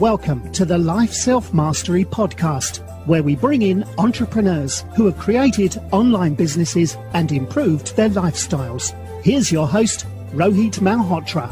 Welcome to the Life Self Mastery Podcast, where we bring in entrepreneurs who have created online businesses and improved their lifestyles. Here's your host, Rohit Malhotra.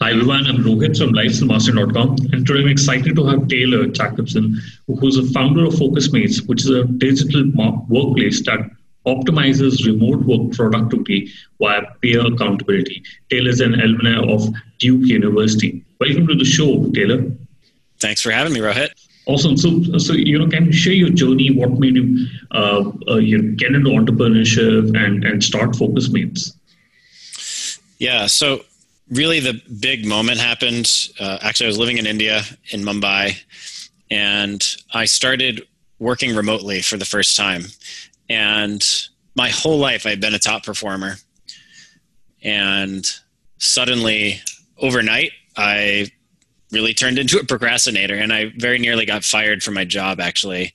Hi everyone, I'm Rohit from LifeSelfMastery.com and today I'm excited to have Taylor Jacobson, who's a founder of FocusMates, which is a digital workplace that optimizes remote work productivity via peer accountability. Taylor is an alumni of Duke University. Welcome to the show, Taylor. Thanks for having me, Rohit. Awesome. So, so you know, can you share your journey? What made you, uh, uh, you get into entrepreneurship and and start FocusMates? Yeah. So, really, the big moment happened. Uh, actually, I was living in India in Mumbai, and I started working remotely for the first time. And my whole life, I've been a top performer. And suddenly, overnight, I really turned into a procrastinator. And I very nearly got fired from my job, actually.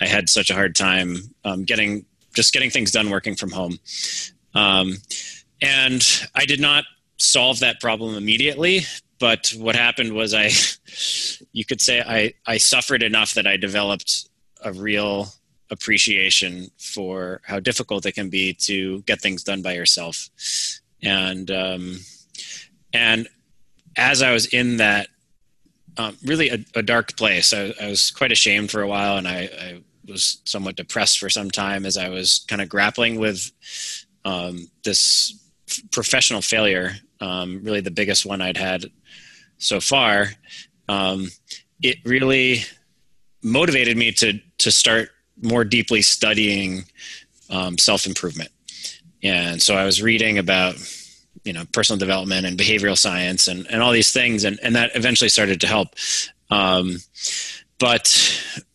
I had such a hard time um, getting just getting things done working from home. Um, and I did not solve that problem immediately. But what happened was I, you could say I, I suffered enough that I developed a real appreciation for how difficult it can be to get things done by yourself. And um, and as i was in that um, really a, a, dark place I, I, was quite ashamed for a while and I, I, was somewhat depressed for some time as i was kind of grappling with um, this professional failure um, really the biggest one i'd had so far. Um, it really motivated me to to start more deeply studying um, self improvement. And so I was reading about you know personal development and behavioral science and, and all these things and, and that eventually started to help um, but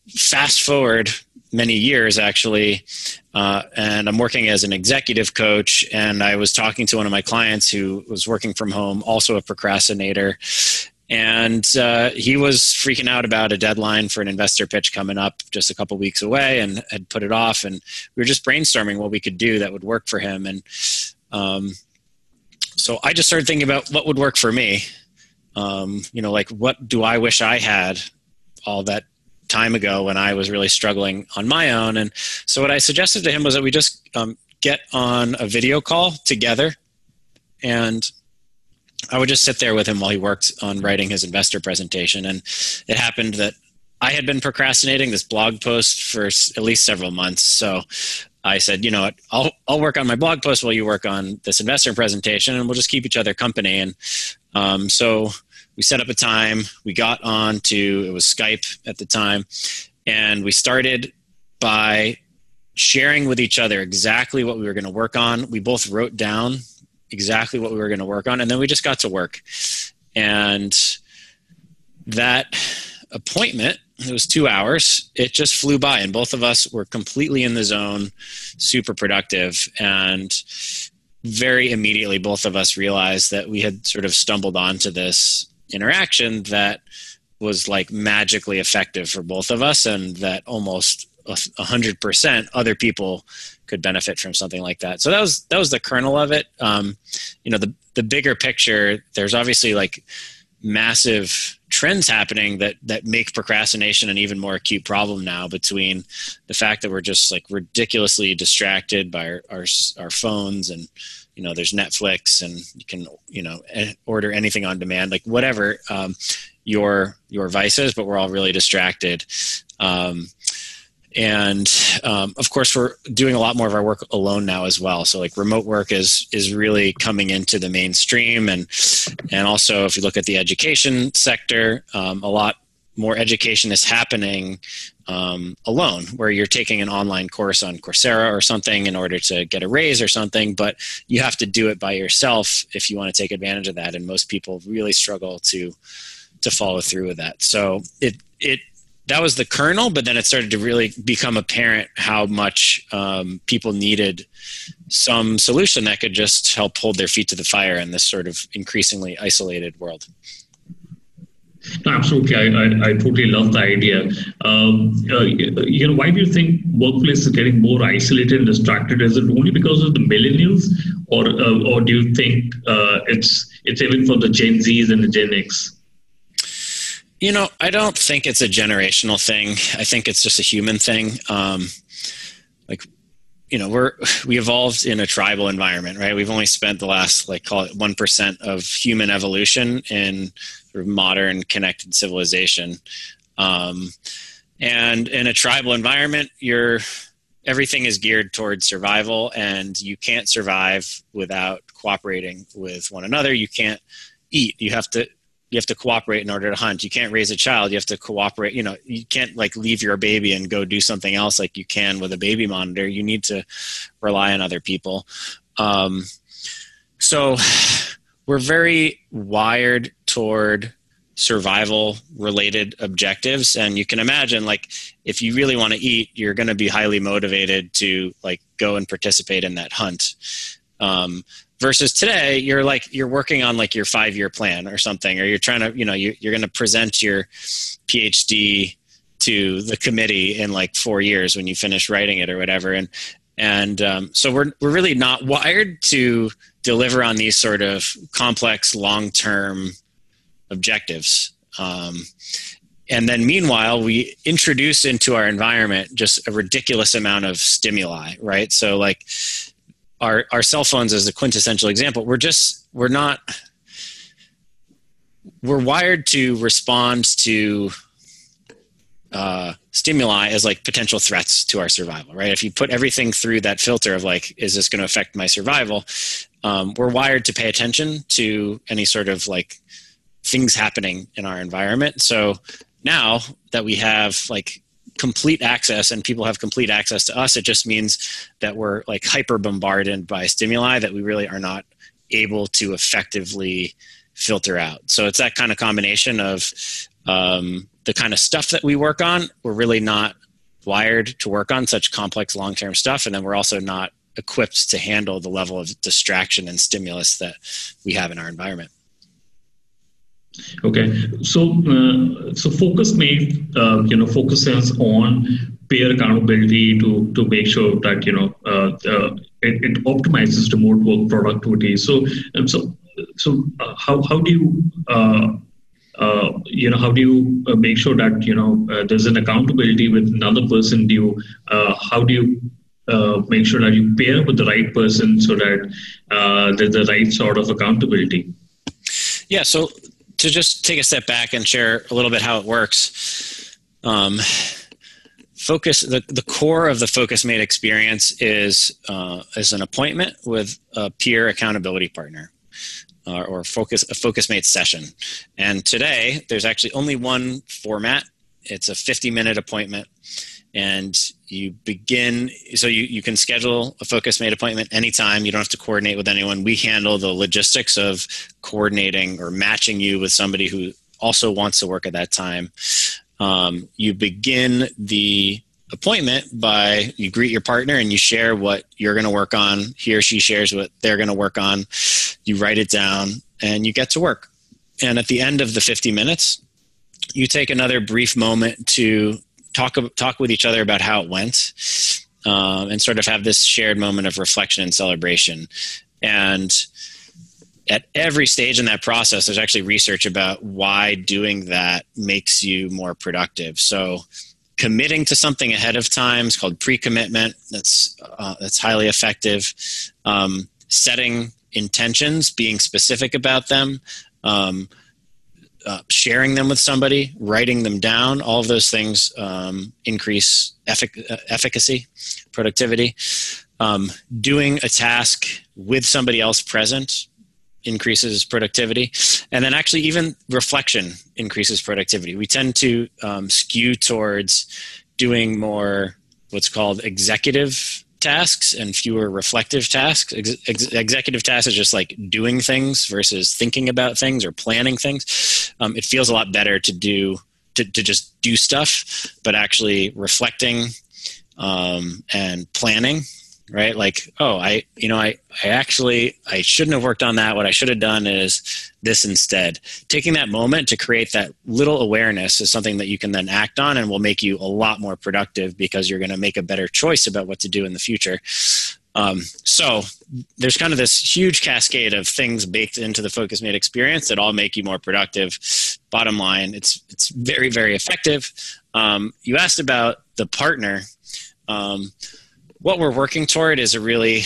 fast forward many years actually uh, and i'm working as an executive coach and i was talking to one of my clients who was working from home also a procrastinator and uh, he was freaking out about a deadline for an investor pitch coming up just a couple weeks away and had put it off. And we were just brainstorming what we could do that would work for him. And um, so i just started thinking about what would work for me. Um, you know like what do i wish i had all that time ago when i was really struggling on my own? And so what i suggested to him was that we just um, get on a video call together and I would just sit there with him while he worked on writing his investor presentation. And it happened that I had been procrastinating this blog post for at least several months. So I said, you know what, I'll, I'll work on my blog post while you work on this investor presentation and we'll just keep each other company. And um, so we set up a time. We got on to, it was Skype at the time. And we started by sharing with each other exactly what we were going to work on. We both wrote down exactly what we were going to work on and then we just got to work. And that appointment it was two hours it just flew by and both of us were completely in the zone super productive and very immediately both of us realized that we had sort of stumbled onto this interaction that was like magically effective for both of us and that almost a hundred percent other people could benefit from something like that. So that was that was the kernel of it. Um, you know, the the bigger picture. There's obviously like massive trends happening that that make procrastination an even more acute problem now. Between the fact that we're just like ridiculously distracted by our our, our phones and you know there's Netflix and you can you know order anything on demand like whatever um, your your vices, but we're all really distracted. Um, and um, of course we're doing a lot more of our work alone now as well. So like remote work is is really coming into the mainstream. And and also if you look at the education sector um, a lot more education is happening um, alone where you're taking an online course on coursera or something in order to get a raise or something but you have to do it by yourself if you want to take advantage of that. And most people really struggle to to follow through with that. So it it that was the kernel, but then it started to really become apparent how much um, people needed some solution that could just help hold their feet to the fire in this sort of increasingly isolated world. No, absolutely. I, I, I, totally love the idea. Um, uh, you know, why do you think workplace is getting more isolated and distracted? Is it only because of the millennials, or uh, or do you think uh, it's it's even for the Gen Zs and the Gen X? You know, I don't think it's a generational thing. I think it's just a human thing. Um, like you know we're we evolved in a tribal environment right we've only spent the last like call it 1% of human evolution in sort of modern connected civilization um, and in a tribal environment you're everything is geared towards survival and you can't survive without cooperating with one another you can't eat you have to you have to cooperate in order to hunt. You can't raise a child. You have to cooperate you know you can't like leave your baby and go do something else like you can with a baby monitor. You need to rely on other people. Um, so we're very wired toward survival related objectives. And you can imagine like if you really want to eat you're going to be highly motivated to like go and participate in that hunt. Um, versus today you're like you're working on like your five year plan or something or you're trying to you know you, you're going to present your phd to the committee in like four years when you finish writing it or whatever. And and um, so we're, we're really not wired to deliver on these sort of complex long-term objectives. Um, and then meanwhile we introduce into our environment just a ridiculous amount of stimuli right? So like our our cell phones as a quintessential example. We're just we're not we're wired to respond to uh, stimuli as like potential threats to our survival right? If you put everything through that filter of like is this going to affect my survival um, we're wired to pay attention to any sort of like things happening in our environment. So now that we have like complete access and people have complete access to us, it just means that we're like hyper bombarded by stimuli that we really are not able to effectively filter out. So it's that kind of combination of um, the kind of stuff that we work on. We're really not wired to work on such complex long term stuff. And then we're also not equipped to handle the level of distraction and stimulus that we have in our environment. Okay, so uh, so Focusmate, uh, you know, focuses on peer accountability to to make sure that you know uh, uh it, it, optimizes remote work productivity. So um, so so uh, how how do you uh, you know how do you make sure that you know there's an accountability with another person? Do you how do you make sure that you pair with the right person so that there's the right sort of accountability? Yeah, so to just take a step back and share a little bit how it works. Um, focus the, the core of the Focusmate experience is uh, is an appointment with a peer accountability partner uh, or focus a Focusmate session. And today there's actually only one format. It's a 50 minute appointment and you begin so you, you can schedule a Focusmate appointment anytime. You don't have to coordinate with anyone. We handle the logistics of coordinating or matching you with somebody who also wants to work at that time. Um, you begin the appointment by you greet your partner and you share what you're going to work on. He or she shares what they're going to work on. You write it down and you get to work. And at the end of the 50 minutes you take another brief moment to talk talk with each other about how it went, um, and sort of have this shared moment of reflection and celebration. And at every stage in that process, there's actually research about why doing that makes you more productive. So committing to something ahead of time is called pre-commitment. That's uh, that's highly effective. Um, setting intentions, being specific about them, um, uh, sharing them with somebody, writing them down, all of those things um, increase effic- uh, efficacy, productivity. Um, doing a task with somebody else present increases productivity. And then actually, even reflection increases productivity. We tend to um, skew towards doing more what's called executive tasks and fewer reflective tasks. Ex- ex- executive tasks is just like doing things versus thinking about things or planning things. Um, it feels a lot better to do to, to just do stuff, but actually reflecting um, and planning right? Like oh i you know i i actually i shouldn't have worked on that. What i should have done is this instead. Taking that moment to create that little awareness is something that you can then act on and will make you a lot more productive because you're going to make a better choice about what to do in the future. Um, so there's kind of this huge cascade of things baked into the focus mate experience that all make you more productive. Bottom line it's it's very very effective. Um, you asked about the partner. Um, what we're working toward is a really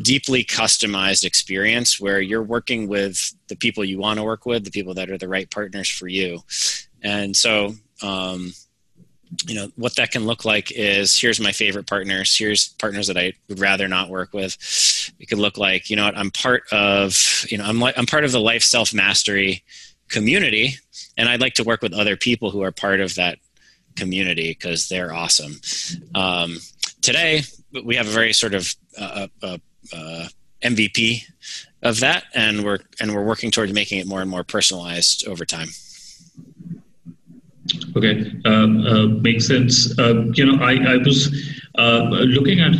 deeply customized experience where you're working with the people you want to work with, the people that are the right partners for you. And so, um, you know, what that can look like is here's my favorite partners, here's partners that I would rather not work with. It could look like, you know what, I'm part of, you know, I'm like, I'm part of the life self mastery community, and I'd like to work with other people who are part of that community because they're awesome. Um, today, we have a very sort of uh, uh, uh MVP of that, and we're and we're working towards making it more and more personalized over time. Okay, uh, uh, makes sense. Uh, you know, I, I was looking at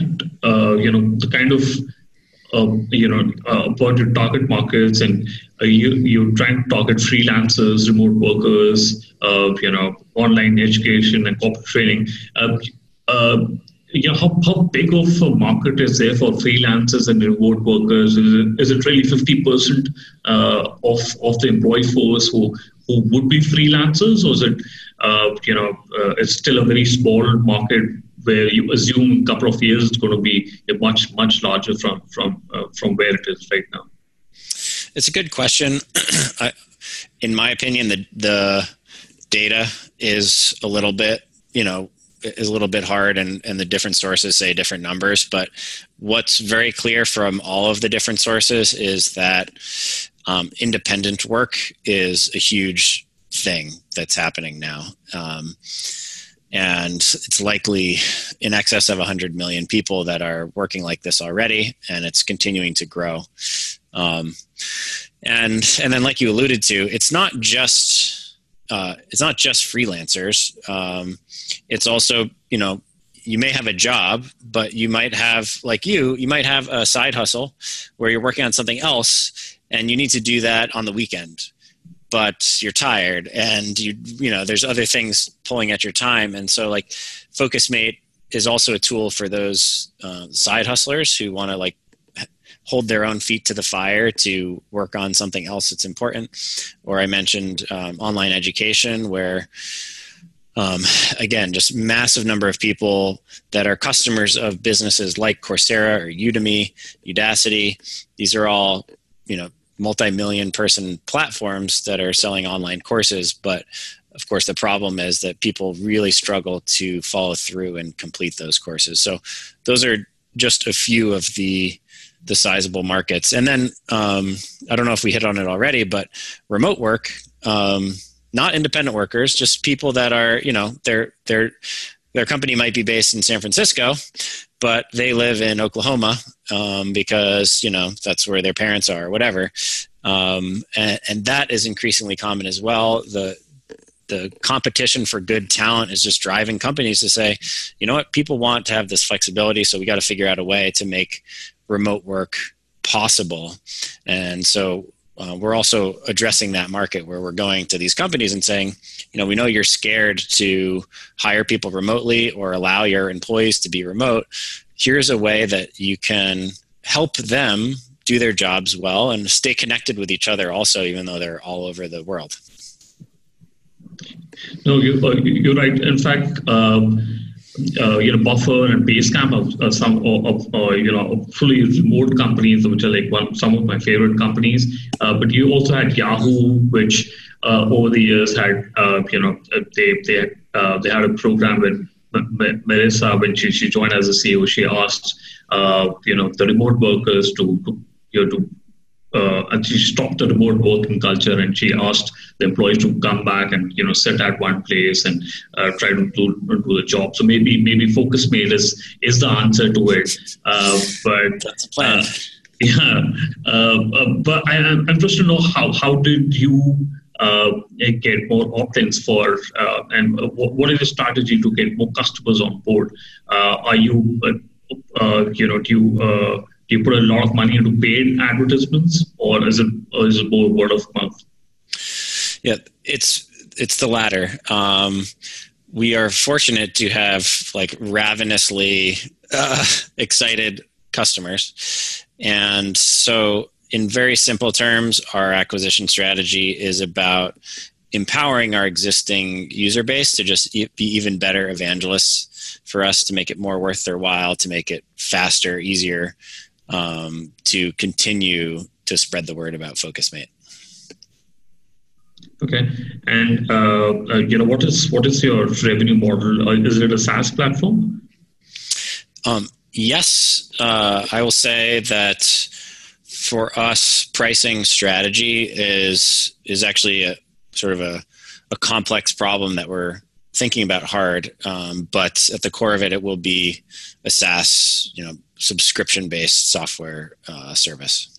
you know the kind of you know appointed target markets, and you you're trying to target freelancers, remote workers, you know, online education and corporate training know, how, how big of a market is there for freelancers and remote workers? Is it, is it really 50% uh, of, of the employee force who, who would be freelancers, or is it, uh, you know, uh, it's still a very small market where you assume a couple of years it's going to be a much, much larger from, from, uh, from where it is right now? It's a good question. I, in my opinion, the, the data is a little bit, you know, is a little bit hard and, and the different sources say different numbers but what's very clear from all of the different sources is that um, independent work is a huge thing that's happening now. Um, and it's likely in excess of 100 million people that are working like this already and it's continuing to grow. Um, and and then like you alluded to it's not just uh, it's not just freelancers. Um, it's also you know you may have a job, but you might have like you you might have a side hustle where you're working on something else and you need to do that on the weekend but you're tired and you you know there's other things pulling at your time and so like focusmate is also a tool for those uh, side hustlers who want to like hold their own feet to the fire to work on something else that's important. Or I mentioned um, online education, where um, again, just massive number of people that are customers of businesses like Coursera or Udemy, Udacity. These are all, you know, multi-million person platforms that are selling online courses. But of course, the problem is that people really struggle to follow through and complete those courses. So those are just a few of the the sizable markets. And then um, I don't know if we hit on it already, but remote work, um, not independent workers, just people that are, you know, their their their company might be based in San Francisco, but they live in Oklahoma um, because you know that's where their parents are, or whatever. Um, and, and that is increasingly common as well. The the competition for good talent is just driving companies to say, you know what, people want to have this flexibility, so we got to figure out a way to make remote work possible. And so uh, we're also addressing that market where we're going to these companies and saying, you know, we know you're scared to hire people remotely or allow your employees to be remote. Here's a way that you can help them do their jobs well and stay connected with each other also, even though they're all over the world. No, you, are uh, right. In fact, um, uh, you know, Buffer and Basecamp are, are some of, uh, you know fully remote companies, which are like one some of my favorite companies. Uh, but you also had Yahoo, which uh, over the years had uh, you know they they uh, they had a program with Marissa when she, she joined as a CEO. She asked you know the remote workers to, to you know to uh, and she stopped the remote working culture and she asked the employees to come back and you know sit at one place and uh, try to do, do the job. So maybe maybe Focusmate is is the answer to it. Uh, but that's plan. Uh, yeah, uh, uh, but I, am interested to know how how did you get more opt-ins for and what is your strategy to get more customers on board? are you uh, you know, do you uh, you put a lot of money into paid advertisements, or is it or is it more word of mouth? Yeah, it's it's the latter. Um, we are fortunate to have like ravenously uh, excited customers, and so in very simple terms, our acquisition strategy is about empowering our existing user base to just be even better evangelists for us to make it more worth their while, to make it faster, easier, um, to continue to spread the word about FocusMate. Okay, and uh, uh, you know what is what is your revenue model? Uh, is it a SaaS platform? Um, yes, uh, I will say that for us, pricing strategy is is actually a sort of a, a complex problem that we're thinking about hard. Um, but at the core of it, it will be a SaaS, you know, subscription based software uh, service.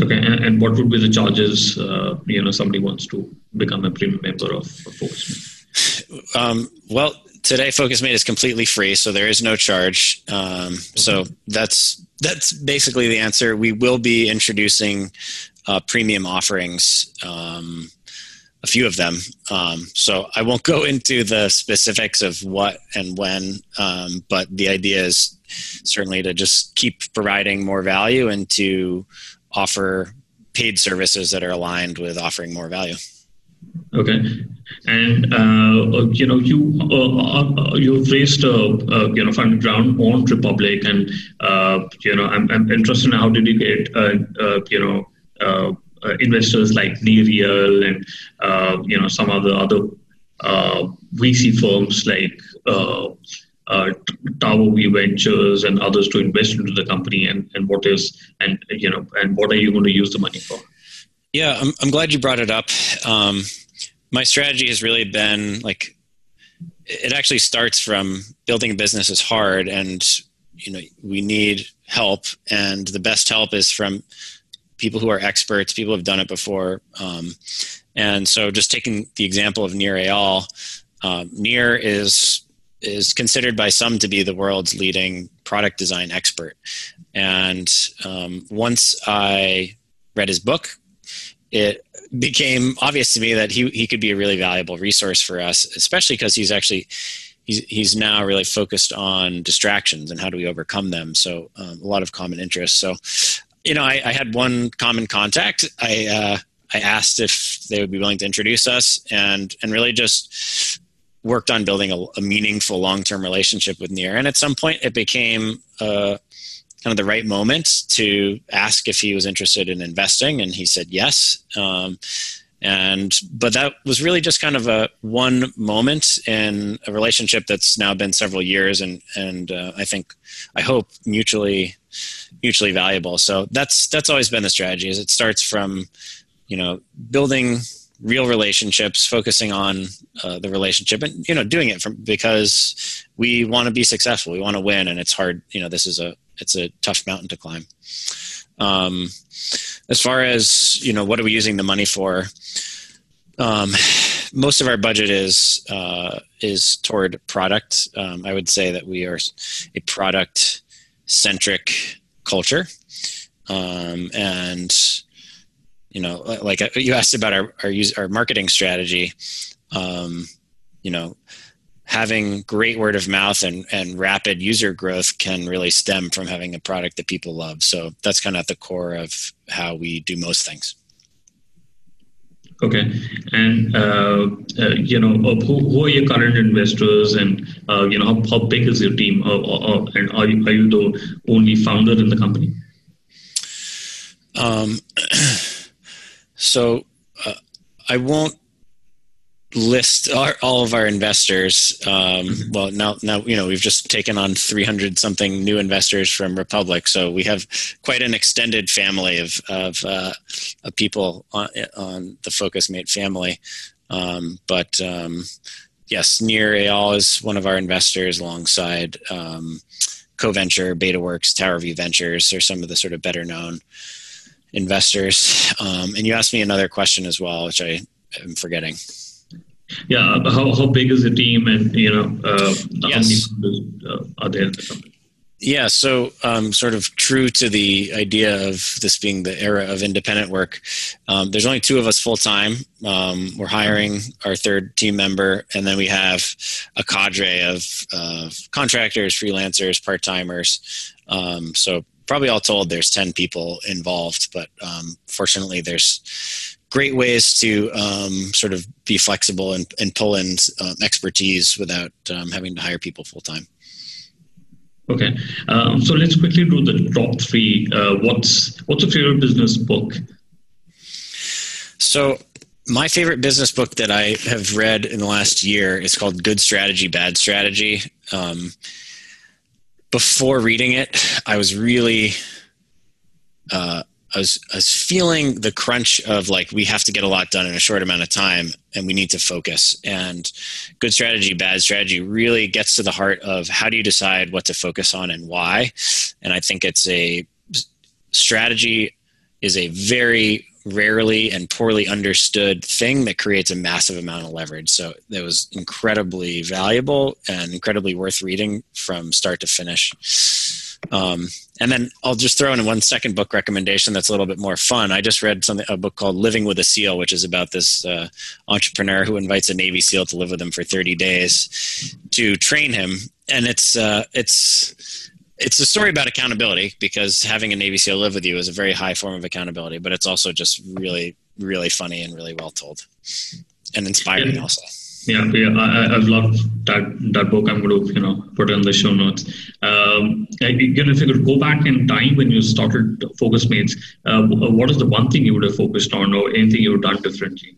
Okay, and, and, what would be the charges? Uh, you know, somebody wants to become a premium member of, of FocusMate. Um, well, today FocusMate is completely free, so there is no charge. Um, okay. So that's that's basically the answer. We will be introducing uh, premium offerings um, a few of them. Um, so I won't go into the specifics of what and when, um, but the idea is certainly to just keep providing more value and to offer paid services that are aligned with offering more value. Okay, and uh, you know you uh, uh you've raised a uh, you know funding round on Republic, and uh, you know I'm, I'm interested in how did you get uh, you know uh, investors like Nir Eyal and uh, you know some other other uh, VC firms like uh, uh, Tower V Ventures and others to invest into the company and, and what is and you know and what are you going to use the money for? Yeah, I'm I'm glad you brought it up. Um, my strategy has really been like it actually starts from building a business is hard and you know we need help and the best help is from people who are experts, people have done it before. Um, and so, just taking the example of Nir Eyal, uh, Nir is is considered by some to be the world's leading product design expert. And um, once I read his book, it became obvious to me that he he could be a really valuable resource for us, especially because he's actually he's he's now really focused on distractions and how do we overcome them. So um, a lot of common interests. So you know, I, I had one common contact. I uh, I asked if they would be willing to introduce us, and and really just worked on building a, a meaningful long term relationship with Nir. And at some point, it became uh, kind of the right moment to ask if he was interested in investing, and he said yes. Um, and but that was really just kind of a one moment in a relationship that's now been several years, and and uh, I think I hope mutually mutually valuable. So that's that's always been the strategy. Is it starts from you know building real relationships, focusing on uh, the relationship, and you know doing it from because we want to be successful. We want to win, and it's hard. You know, this is a it's a tough mountain to climb. Um, as far as you know, what are we using the money for? Um, most of our budget is uh, is toward product. Um, I would say that we are a product centric culture. Um, and you know, like uh, you asked about our our, use, our marketing strategy. Um, you know, having great word of mouth and, and rapid user growth can really stem from having a product that people love. So that's kind of at the core of how we do most things. Okay, and uh, uh, you know uh, who, who, are your current investors, and uh, you know how, how big is your team, uh, uh, and are you, are you the only founder in the company? Um, so I won't list our, all of our investors. Um, mm-hmm. Well, now, now you know we've just taken on 300 something new investors from Republic, so we have quite an extended family of of, uh, of people on, on, the FocusMate family. Um, but um, yes, Nir Eyal is one of our investors, alongside um, CoVenture, BetaWorks, Tower V Ventures, are some of the sort of better known investors. Um, and you asked me another question as well, which I am forgetting yeah how, how big is the team and you know uh, yes. how many uh, are there in the company Yeah, so um, sort of true to the idea of this being the era of independent work, um, there's only two of us full time. Um, we're hiring our third team member, and then we have a cadre of uh, contractors, freelancers, part timers. Um, so probably all told, there's 10 people involved, but um, fortunately, there's great ways to um, sort of be flexible and, and pull in expertise without having to hire people full time. Okay, um, so let's quickly do the top three. Uh, what's what's your favorite business book? So my favorite business book that I have read in the last year is called Good Strategy, Bad Strategy. Um, before reading it, I was really uh, I was, I was feeling the crunch of like we have to get a lot done in a short amount of time and we need to focus. And good strategy bad strategy really gets to the heart of how do you decide what to focus on and why. And i think it's a strategy is a very rarely and poorly understood thing that creates a massive amount of leverage. So that was incredibly valuable and incredibly worth reading from start to finish um, and then I'll just throw in one second book recommendation that's a little bit more fun. I just read something a book called Living with a SEAL, which is about this uh, entrepreneur who invites a Navy SEAL to live with him for 30 days to train him, and it's uh, it's it's a story about accountability because having a Navy SEAL live with you is a very high form of accountability, but it's also just really really funny and really well told and inspiring also. Yeah, yeah, I, I've loved that that book. I'm going to you know put it in the show notes. Um, know, if you could go back in time when you started Focus Mates, uh, what is the one thing you would have focused on, or anything you would have done differently?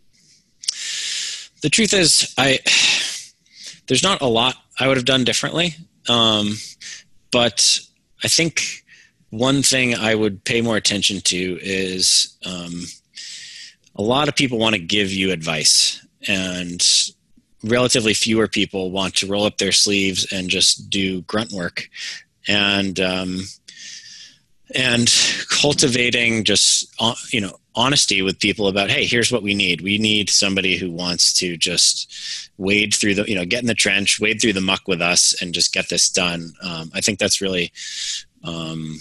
The truth is, I there's not a lot I would have done differently, um, but I think one thing I would pay more attention to is um, a lot of people want to give you advice and relatively fewer people want to roll up their sleeves and just do grunt work. And um, and cultivating just uh, you know honesty with people about hey here's what we need. We need somebody who wants to just wade through the you know get in the trench wade through the muck with us and just get this done. Um, i think that's really um,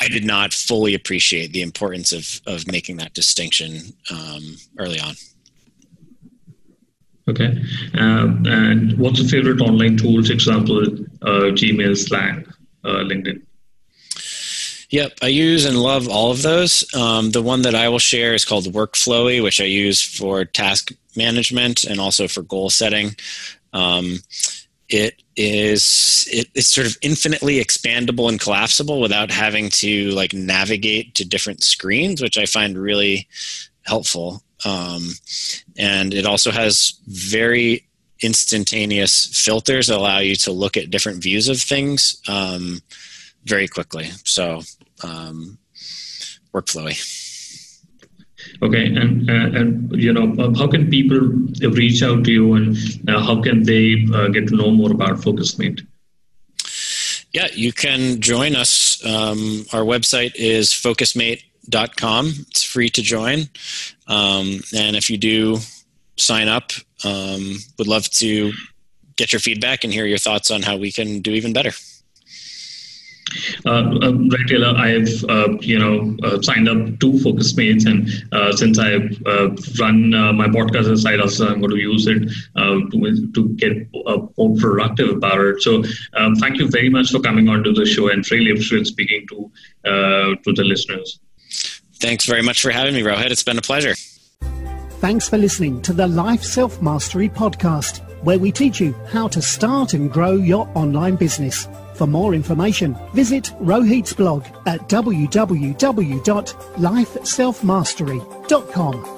i did not fully appreciate the importance of of making that distinction um, early on Okay. Uh, and what's your favorite online tools? Example, uh, Gmail, Slack, uh, LinkedIn. Yep, I use and love all of those. Um, the one that I will share is called Workflowy, which I use for task management and also for goal setting. Um, it is it, it's sort of infinitely expandable and collapsible without having to like navigate to different screens, which I find really helpful. Um, and it also has very instantaneous filters that allow you to look at different views of things um, very quickly. So, um, workflowy. Okay, and uh, and you know, uh, how can people reach out to you, and uh, how can they uh, get to know more about FocusMate? Yeah, you can join us. Um, our website is FocusMate com. It's free to join. Um, and if you do sign up, um, would love to get your feedback and hear your thoughts on how we can do even better. Uh, uh, right, Taylor, I've uh, you know uh, signed up to Focus Mates, and uh, since uh, run my podcast side also, I'm going to use it to, to get more productive about it. So, um, thank you very much for coming on to the show, and really appreciate speaking to to the listeners. Thanks very much for having me, Rohit. It's been a pleasure. Thanks for listening to the Life Self Mastery podcast, where we teach you how to start and grow your online business. For more information, visit Rohit's blog at www.lifeselfmastery.com.